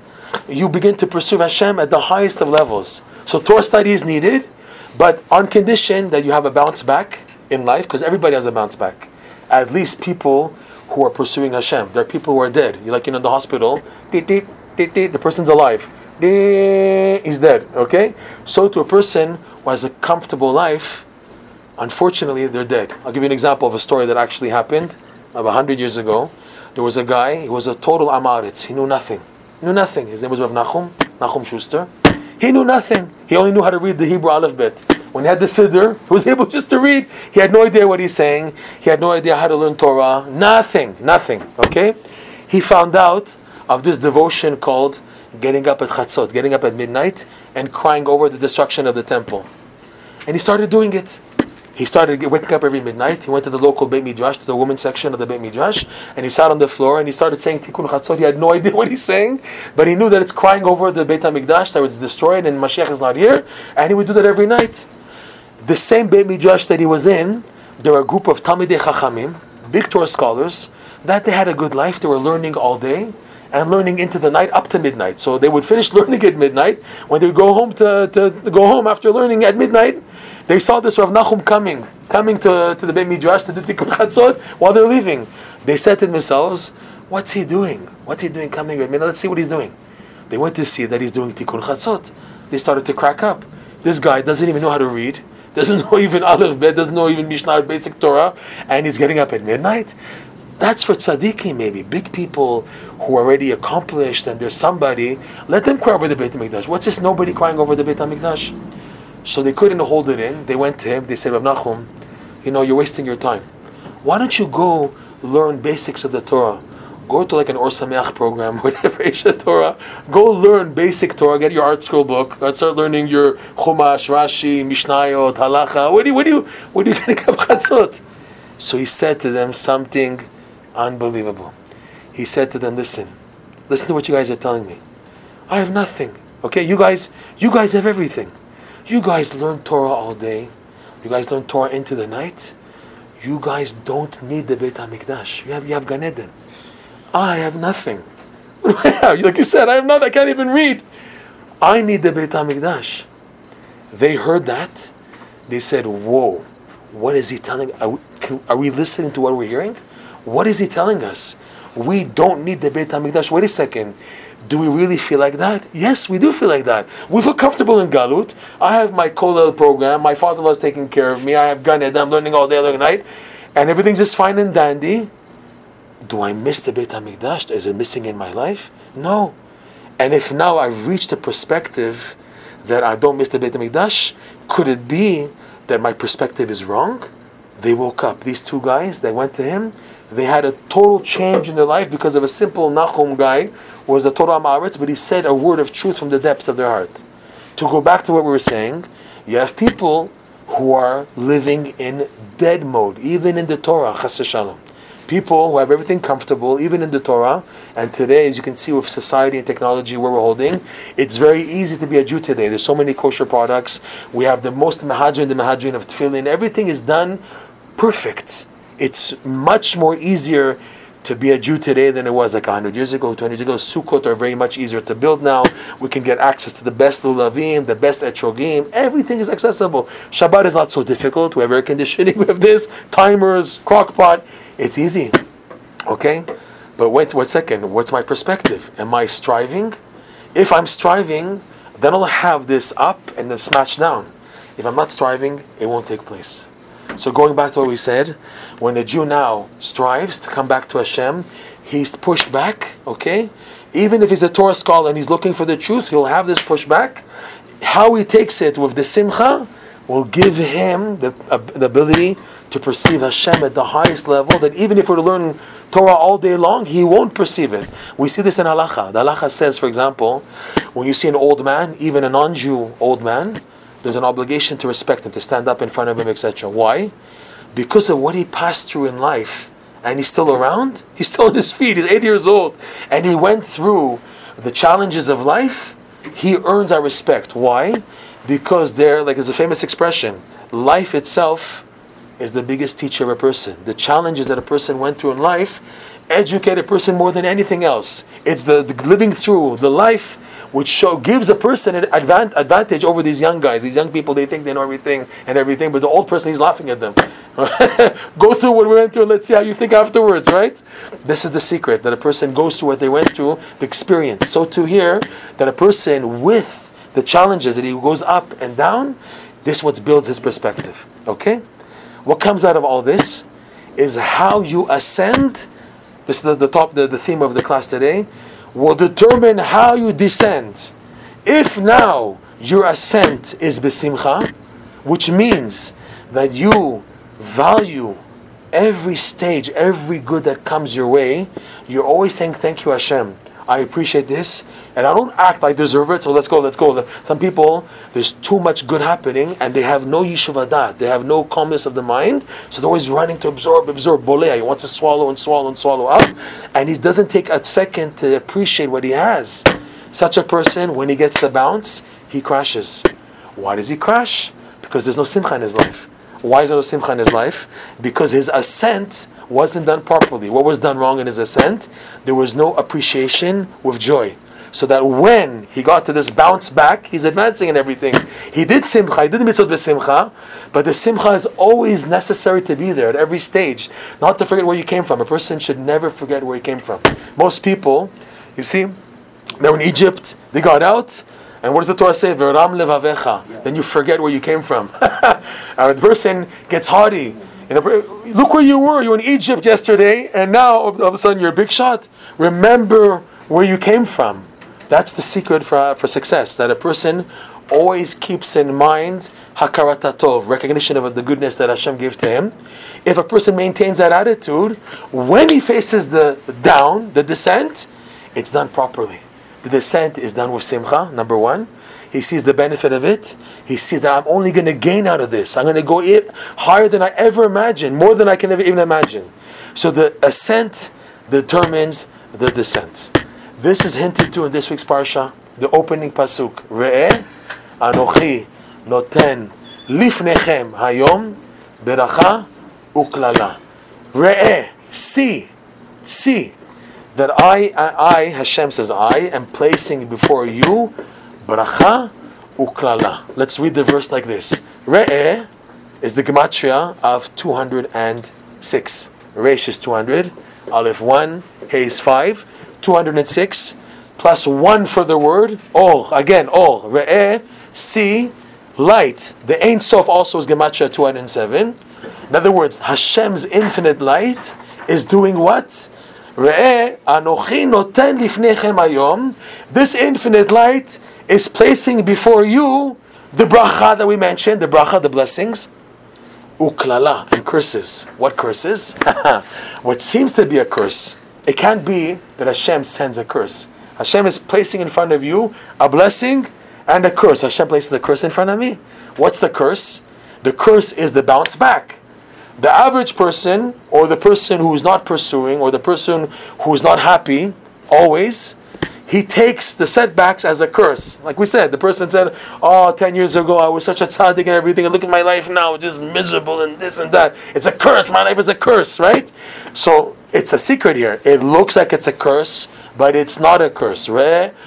S1: you begin to pursue Hashem at the highest of levels. So Torah study is needed, but on condition that you have a bounce back in life, because everybody has a bounce back at least people who are pursuing Hashem. There are people who are dead. You're like you know in the hospital, the person's alive. He's dead. Okay? So to a person who has a comfortable life, unfortunately they're dead. I'll give you an example of a story that actually happened about hundred years ago. There was a guy, he was a total am ha'aretz. He knew nothing. He knew nothing. His name was Rav Nachum, Nachum Schuster. He knew nothing. He only knew how to read the Hebrew alphabet. When he had the Siddur, he was [LAUGHS] able just to read. He had no idea what he's saying. He had no idea how to learn Torah. Nothing, nothing. Okay? He found out of this devotion called getting up at Chatzot, getting up at midnight and crying over the destruction of the temple. And he started doing it. He started waking up every midnight. He went to the local Beit Midrash, to the women's section of the Beit Midrash, and he sat on the floor and he started saying Tikkun Chatzot. He had no [LAUGHS] idea what he's saying, but he knew that it's crying over the Beit HaMikdash that was destroyed and Mashiach is not here, and he would do that every night. The same Beit Midrash that he was in, there were a group of Talmidei Chachamim, big Torah scholars, that they had a good life. They were learning all day and learning into the night up to midnight. So they would finish [LAUGHS] learning at midnight. When they would go home to, to, to go home after learning at midnight, they saw this Rav Nachum coming, coming to, to the Beit Midrash to do Tikkun Chatzot while they're leaving. They said to themselves, "What's he doing? What's he doing coming at midnight? Let's see what he's doing." They went to see that he's doing Tikkun Chatzot. They started to crack up. This guy doesn't even know how to read, doesn't know [LAUGHS] even Aleph Bet, doesn't know even Mishnah, basic Torah, and he's getting up at midnight. That's for tzaddikim, maybe big people who are already accomplished and there's somebody. Let them cry over the Beit Hamikdash. What's this? Nobody crying over the Beit Hamikdash. So they couldn't hold it in. They went to him. They said, Rav Nachum, you know, you're wasting your time. Why don't you go learn basics of the Torah? Go to like an Or Sameach program, [LAUGHS] whatever, Aish HaTorah. Go learn basic Torah. Get your ArtScroll book. Start learning your Chumash, Rashi, Mishnayot, Halacha. What do you, what do you, what do you [LAUGHS] up Chatzot? So he said to them something unbelievable. He said to them, "Listen, listen to what you guys are telling me. I have nothing. Okay, you guys, you guys have everything. You guys learn Torah all day. You guys learn Torah into the night. You guys don't need the Beit Hamikdash. You have you have Gan Eden. I have nothing. [LAUGHS] Like you said, I have nothing. I can't even read. I need the Beit Hamikdash. They heard that. They said, "Whoa, what is he telling? Are we, can, are we listening to what we're hearing? What is he telling us? We don't need the Beit HaMikdash. Wait a second. Do we really feel like that? Yes, we do feel like that. We feel comfortable in Galut. I have my Kollel program. My father-in-law is taking care of me. I have Gan. I'm learning all day, and all night. And everything's just fine and dandy. Do I miss the Beit HaMikdash? Is it missing in my life? No. And if now I've reached a perspective that I don't miss the Beit HaMikdash, could it be that my perspective is wrong? They woke up. These two guys, they went to him. They had a total change in their life because of a simple Nahum guy was a Torah Ma'aretz, but he said a word of truth from the depths of their heart. To go back to what we were saying, you have people who are living in dead mode, even in the Torah, chas shalom. People who have everything comfortable, even in the Torah, and today, as you can see with society and technology where we're holding, it's very easy to be a Jew today. There's so many kosher products. We have the most mahadrin, the mahadrin of tefillin. Everything is done perfect. It's much more easier to be a Jew today than it was like 100 years ago, 20 years ago. Sukkot are very much easier to build now. We can get access to the best lulavim, the best etrogim. Everything is accessible. Shabbat is not so difficult. We have air conditioning. [LAUGHS] We have this, timers, crock pot. It's easy. Okay? But wait one second. What's my perspective? Am I striving? If I'm striving, then I'll have this up and then smash down. If I'm not striving, it won't take place. So going back to what we said, when a Jew now strives to come back to Hashem, he's pushed back, okay? Even if he's a Torah scholar and he's looking for the truth, he'll have this pushback. How he takes it with the simcha will give him the, uh, the ability to perceive Hashem at the highest level, that even if we're learn Torah all day long, he won't perceive it. We see this in halacha. The halacha says, for example, when you see an old man, even a non-Jew old man, there's an obligation to respect him, to stand up in front of him, etc. Why? Because of what he passed through in life, and he's still around. He's still on his feet. He's 80 years old, and he went through the challenges of life. He earns our respect. Why? Because there, like there's a famous expression, life itself is the biggest teacher of a person. The challenges that a person went through in life educate a person more than anything else. It's the, the living through the life which show gives a person an advan- advantage over these young guys. These young people, they think they know everything and everything, but the old person, he's laughing at them. [LAUGHS] Go through what we went through, and let's see how you think afterwards, right? This is the secret, that a person goes through what they went through, the experience. So to here, that a person with the challenges, that he goes up and down, this what builds his perspective. Okay? What comes out of all this is how you ascend. This is the, the top, the, the theme of the class today will determine how you descend. If now your ascent is besimcha, which means that you value every stage, every good that comes your way, you're always saying, Thank you, Hashem. I appreciate this, and I don't act I deserve it. So let's go, let's go. Some people, there's too much good happening, and they have no yishuv hada'at. They have no calmness of the mind, so they're always running to absorb, absorb. Bolea, he wants to swallow and swallow and swallow up, and he doesn't take a second to appreciate what he has. Such a person, when he gets the bounce, he crashes. Why does he crash? Because there's no simcha in his life. Why is there no simcha in his life? Because his ascent wasn't done properly. What was done wrong in his ascent? There was no appreciation with joy. So that when he got to this bounce back, he's advancing in everything. He did simcha, he did mitzvot simcha, but the simcha is always necessary to be there at every stage. Not to forget where you came from. A person should never forget where he came from. Most people, you see, they're in Egypt, they got out, and what does the Torah say? Veram levavecha. Then you forget where you came from. [LAUGHS] the person gets haughty. Look where you were. You were in Egypt yesterday, and now all of a sudden you're a big shot. Remember where you came from. That's the secret for, uh, for success. That a person always keeps in mind hakarat recognition of the goodness that Hashem gave to him. If a person maintains that attitude, when he faces the down, the descent, it's done properly. The descent is done with simcha. Number one. He sees the benefit of it. He sees that I'm only going to gain out of this. I'm going to go it higher than I ever imagined, more than I can ever even imagine. So the ascent determines the descent. This is hinted to in this week's parsha, the opening pasuk. Re'eh anochi noten lifnechem hayom beracha uklala. Re'eh, see, see that I, I, Hashem says, I am placing before you bracha uklala. Let's read the verse like this. Re'eh is the gematria of 206. Resh is 200. Aleph 1. Hey is 5. 206. Plus 1 for the word. Or. Again, or. Re'eh. See. Light. The Ein Sof also is Gematria 207. In other words, Hashem's infinite light is doing what? Re'eh, anochi noten lifnechem hayom. This infinite light is placing before you the bracha that we mentioned, the bracha, the blessings, uklala, and curses. What curses? [LAUGHS] what seems to be a curse. It can't be that Hashem sends a curse. Hashem is placing in front of you a blessing and a curse. Hashem places a curse in front of me. What's the curse? The curse is the bounce back. The average person, or the person who's not pursuing, or the person who's not happy, always, he takes the setbacks as a curse. Like we said, the person said, Oh, 10 years ago I was such a tzaddik and everything, and look at my life now, just miserable and this and that. It's a curse, my life is a curse, right? So it's a secret here. It looks like it's a curse, but it's not a curse. Bracha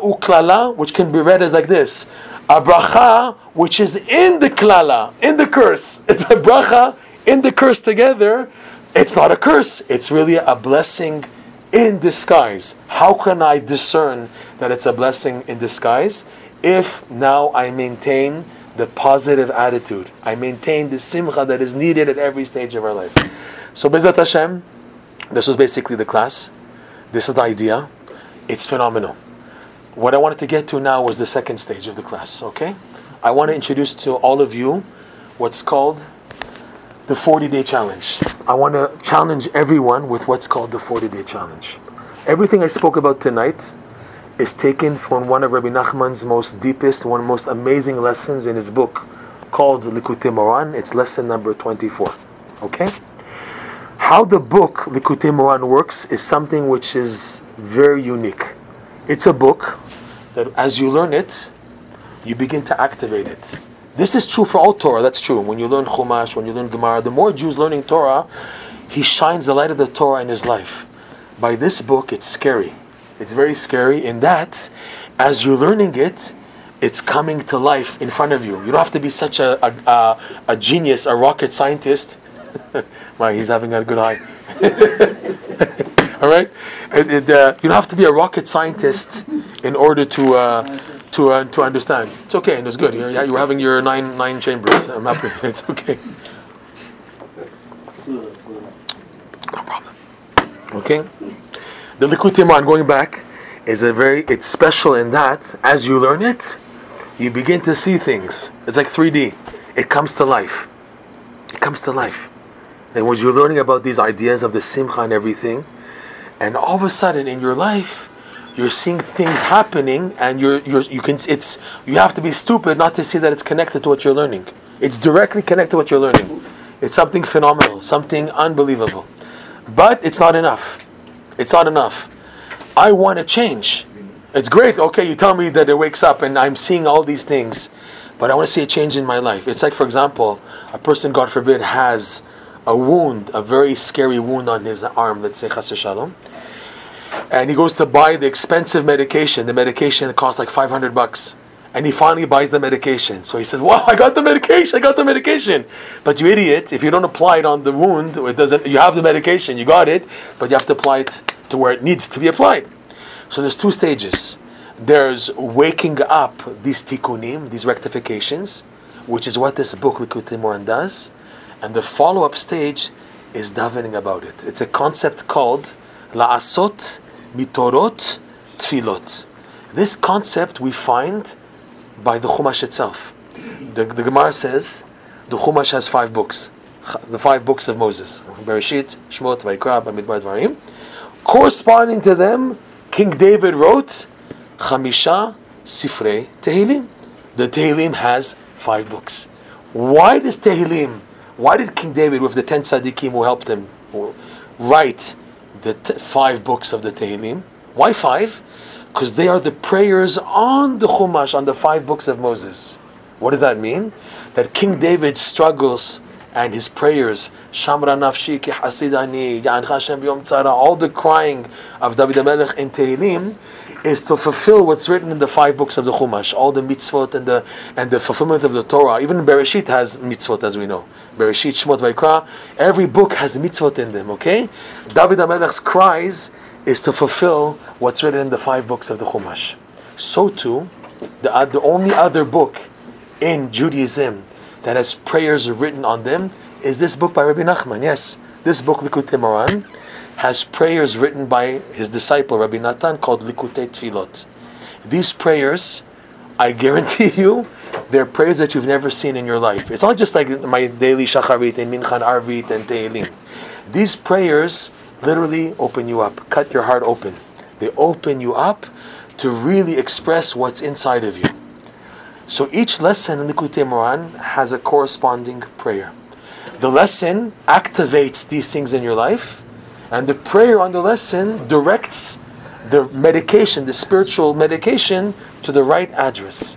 S1: uklala, which can be read as like this. A bracha which is in the klala, in the curse. It's a bracha in the curse together. It's not a curse. It's really a blessing in disguise. How can I discern that it's a blessing in disguise? If now I maintain the positive attitude, I maintain the simcha that is needed at every stage of our life. So, Bezat Hashem, this was basically the class. This is the idea. It's phenomenal. What I wanted to get to now was the second stage of the class, okay? I want to introduce to all of you what's called the 40 day challenge. I want to challenge everyone with what's called the 40 day challenge. Everything I spoke about tonight is taken from one of Rabbi Nachman's most deepest, one of most amazing lessons in his book called Likutei Moharan. It's lesson number 24. Okay? How the book Likutei Moharan works is something which is very unique. It's a book that as you learn it, you begin to activate it. This is true for all Torah, that's true. When you learn Chumash, when you learn Gemara, the more Jews learning Torah, he shines the light of the Torah in his life. By this book, it's scary. It's very scary in that as you're learning it, it's coming to life in front of you. You don't have to be such a, a, a, a genius, a rocket scientist. [LAUGHS] My, he's having a good eye. [LAUGHS] All right? It, it, uh, you don't have to be a rocket scientist in order to. Uh, to, uh, to understand. It's okay, and it's good. You're, you're having your nine nine chambers. I'm happy. [LAUGHS] It's okay. No problem. Okay. The Likutei Moharan, going back, is a very. It's special in that as you learn it, you begin to see things. It's like 3D. It comes to life. It comes to life. And when you're learning about these ideas of the simcha and everything, and all of a sudden in your life, you're seeing things happening and you're, you're you can it's you have to be stupid not to see that it's connected to what you're learning. It's directly connected to what you're learning. It's something phenomenal something unbelievable. But it's not enough. It's not enough. I want to change. It's great. Okay you tell me that it wakes up and i'm seeing all these things but i want to see a change in my life. It's like for example a person god forbid has a wound a very scary wound on his arm let's say chas shalom and he goes to buy the expensive medication. The medication costs like 500 bucks. And he finally buys the medication. So he says, "Wow, I got the medication! I got the medication!" But you idiot! If you don't apply it on the wound, it doesn't. You have the medication, you got it, but you have to apply it to where it needs to be applied. So there's two stages. There's waking up these tikkunim, these rectifications, which is what this book Likutei Moharan does, and the follow-up stage is davening about it. It's a concept called la'asot mitorot tfilot. This concept we find by the Chumash itself. The, the Gemara says the Chumash has five books, the five books of Moses: Bereshit, Shmot, Vayikra, Bamidbar, Dvarim. Corresponding to them, King David wrote Chamisha Sifrei Tehillim. The Tehillim has five books. Why does Tehillim? Why did King David, with the ten tzaddikim who helped him, write the t- five books of the Tehillim. Why five? Because they are the prayers on the Chumash, on the five books of Moses. What does that mean? That King David's struggles and his prayers, Shamra nafshi ki hasidani, Hashem b'yom tzara, all the crying of David HaMelech in Tehillim is to fulfill what's written in the five books of the Chumash, all the mitzvot and the and the fulfillment of the Torah. Even Bereshit has mitzvot, as we know. Bereshit, Shemot, Vaikra. Every book has mitzvot in them. Okay, David Hamelech's cries is to fulfill what's written in the five books of the Chumash. So too, the uh, the only other book in Judaism that has prayers written on them is this book by Rabbi Nachman. Yes, this book Likutei Moharan has prayers written by his disciple Rabbi Natan called Likutei Tfilot. These prayers, I guarantee [LAUGHS] you, they're prayers that you've never seen in your life. It's not just like my daily Shacharit and Minchan Arvit and Tehillim. These prayers literally open you up, cut your heart open. They open you up to really express what's inside of you. So each lesson in Likutei Moharan has a corresponding prayer. The lesson activates these things in your life, and the prayer on the lesson directs the medication, the spiritual medication, to the right address.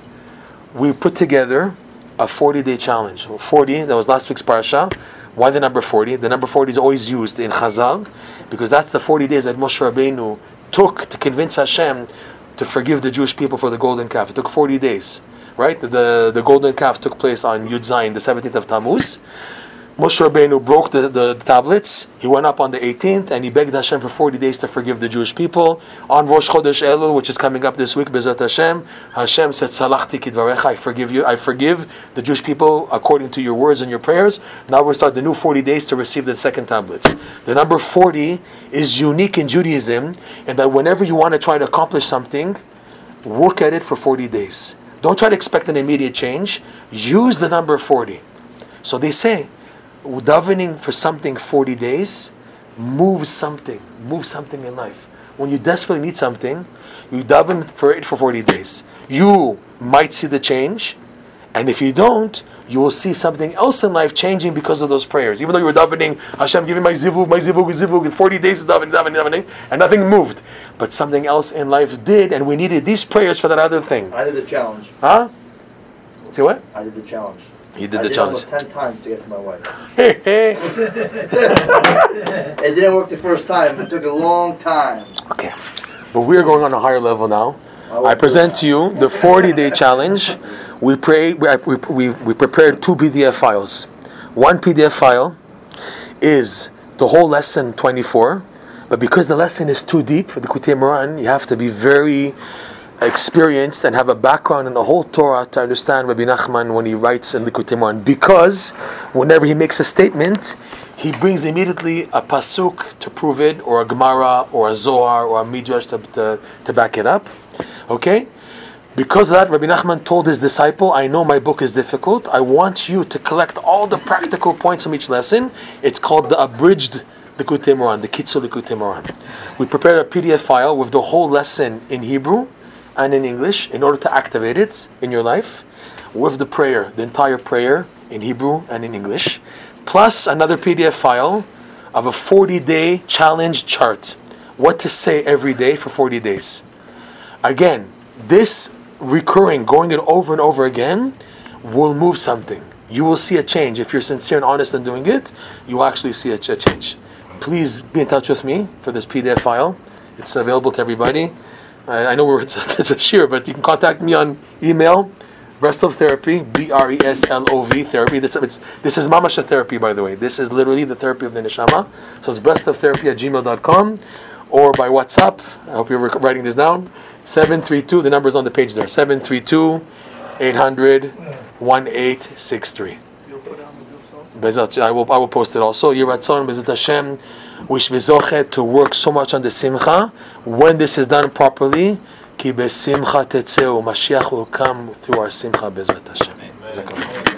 S1: We put together a 40 day challenge. 40, that was last week's parasha. Why the number 40? The number 40 is always used in Chazal because that's the 40 days that Moshe Rabbeinu took to convince Hashem to forgive the Jewish people for the golden calf. It took 40 days, right? The, the golden calf took place on Yud Zayin, the 17th of Tammuz. Moshe Rabbeinu broke the, the tablets. He went up on the 18th and he begged Hashem for 40 days to forgive the Jewish people. On Rosh Chodesh Elul, which is coming up this week, Bezat Hashem, Hashem said, Salachti kidvarecha, I forgive you. I forgive the Jewish people according to your words and your prayers. Now we'll start the new 40 days to receive the second tablets. The number 40 is unique in Judaism and that whenever you want to try to accomplish something, work at it for 40 days. Don't try to expect an immediate change. Use the number 40. So they say, davening for something 40 days moves something, moves something in life. When you desperately need something, you daven for it for 40 days. You might see the change, and if you don't, you will see something else in life changing because of those prayers. Even though you were davening, Hashem, give me my zivug, my zivug, zivug, in 40 days of davening, davening, davening, and nothing moved. But something else in life did, and we needed these prayers for that other thing.
S5: I did the challenge.
S1: Huh? See what?
S5: I did the challenge.
S1: He did
S5: I
S1: the
S5: did
S1: challenge.
S5: almost ten times to get to my wife. [LAUGHS] It didn't work the first time. It took a long time.
S1: Okay, But we are going on a higher level now. I present to you the 40 day challenge. We pray. We, we, we, prepared two PDF files. One PDF file is the whole lesson 24, but because the lesson is too deep for the Kutei Moran, you have to be very experienced and have a background in the whole Torah to understand Rabbi Nachman when he writes in Likutei Moharan. Because whenever he makes a statement, he brings immediately a pasuk to prove it, or a Gemara, or a Zohar, or a Midrash to, to, to back it up. Okay? Because that, Rabbi Nachman told his disciple, I know my book is difficult. I want you to collect all the practical points from each lesson. It's called the abridged Likutei Moharan, the Kitzur Likutei Moharan. We prepared a PDF file with the whole lesson in Hebrew and in English in order to activate it in your life with the prayer, the entire prayer in Hebrew and in English, plus another PDF file of a 40 day challenge chart. What to say every day for 40 days. Again, this recurring, going it over and over again, will move something. You will see a change. If you're sincere and honest in doing it, you will actually see a, a change. Please be in touch with me for this PDF file. It's available to everybody. I, I know we're, it's, a, it's a sheer, but you can contact me on email. Breslov Therapy, B R E S L O V Therapy. This, it's, this is Mamasha Therapy, by the way. This is literally the therapy of the Neshama. So it's breslov at gmail.com or by WhatsApp. I hope you're writing this down. 732, the number's on the page there. 732 800 1863. Bezat, I will, I will post it also. Yiratzon, Bezat Hashem, wish bezochet to work so much on the simcha. When this is done properly, ki besimcha tetzeu, Mashiach will come through our simcha, Bezat Hashem.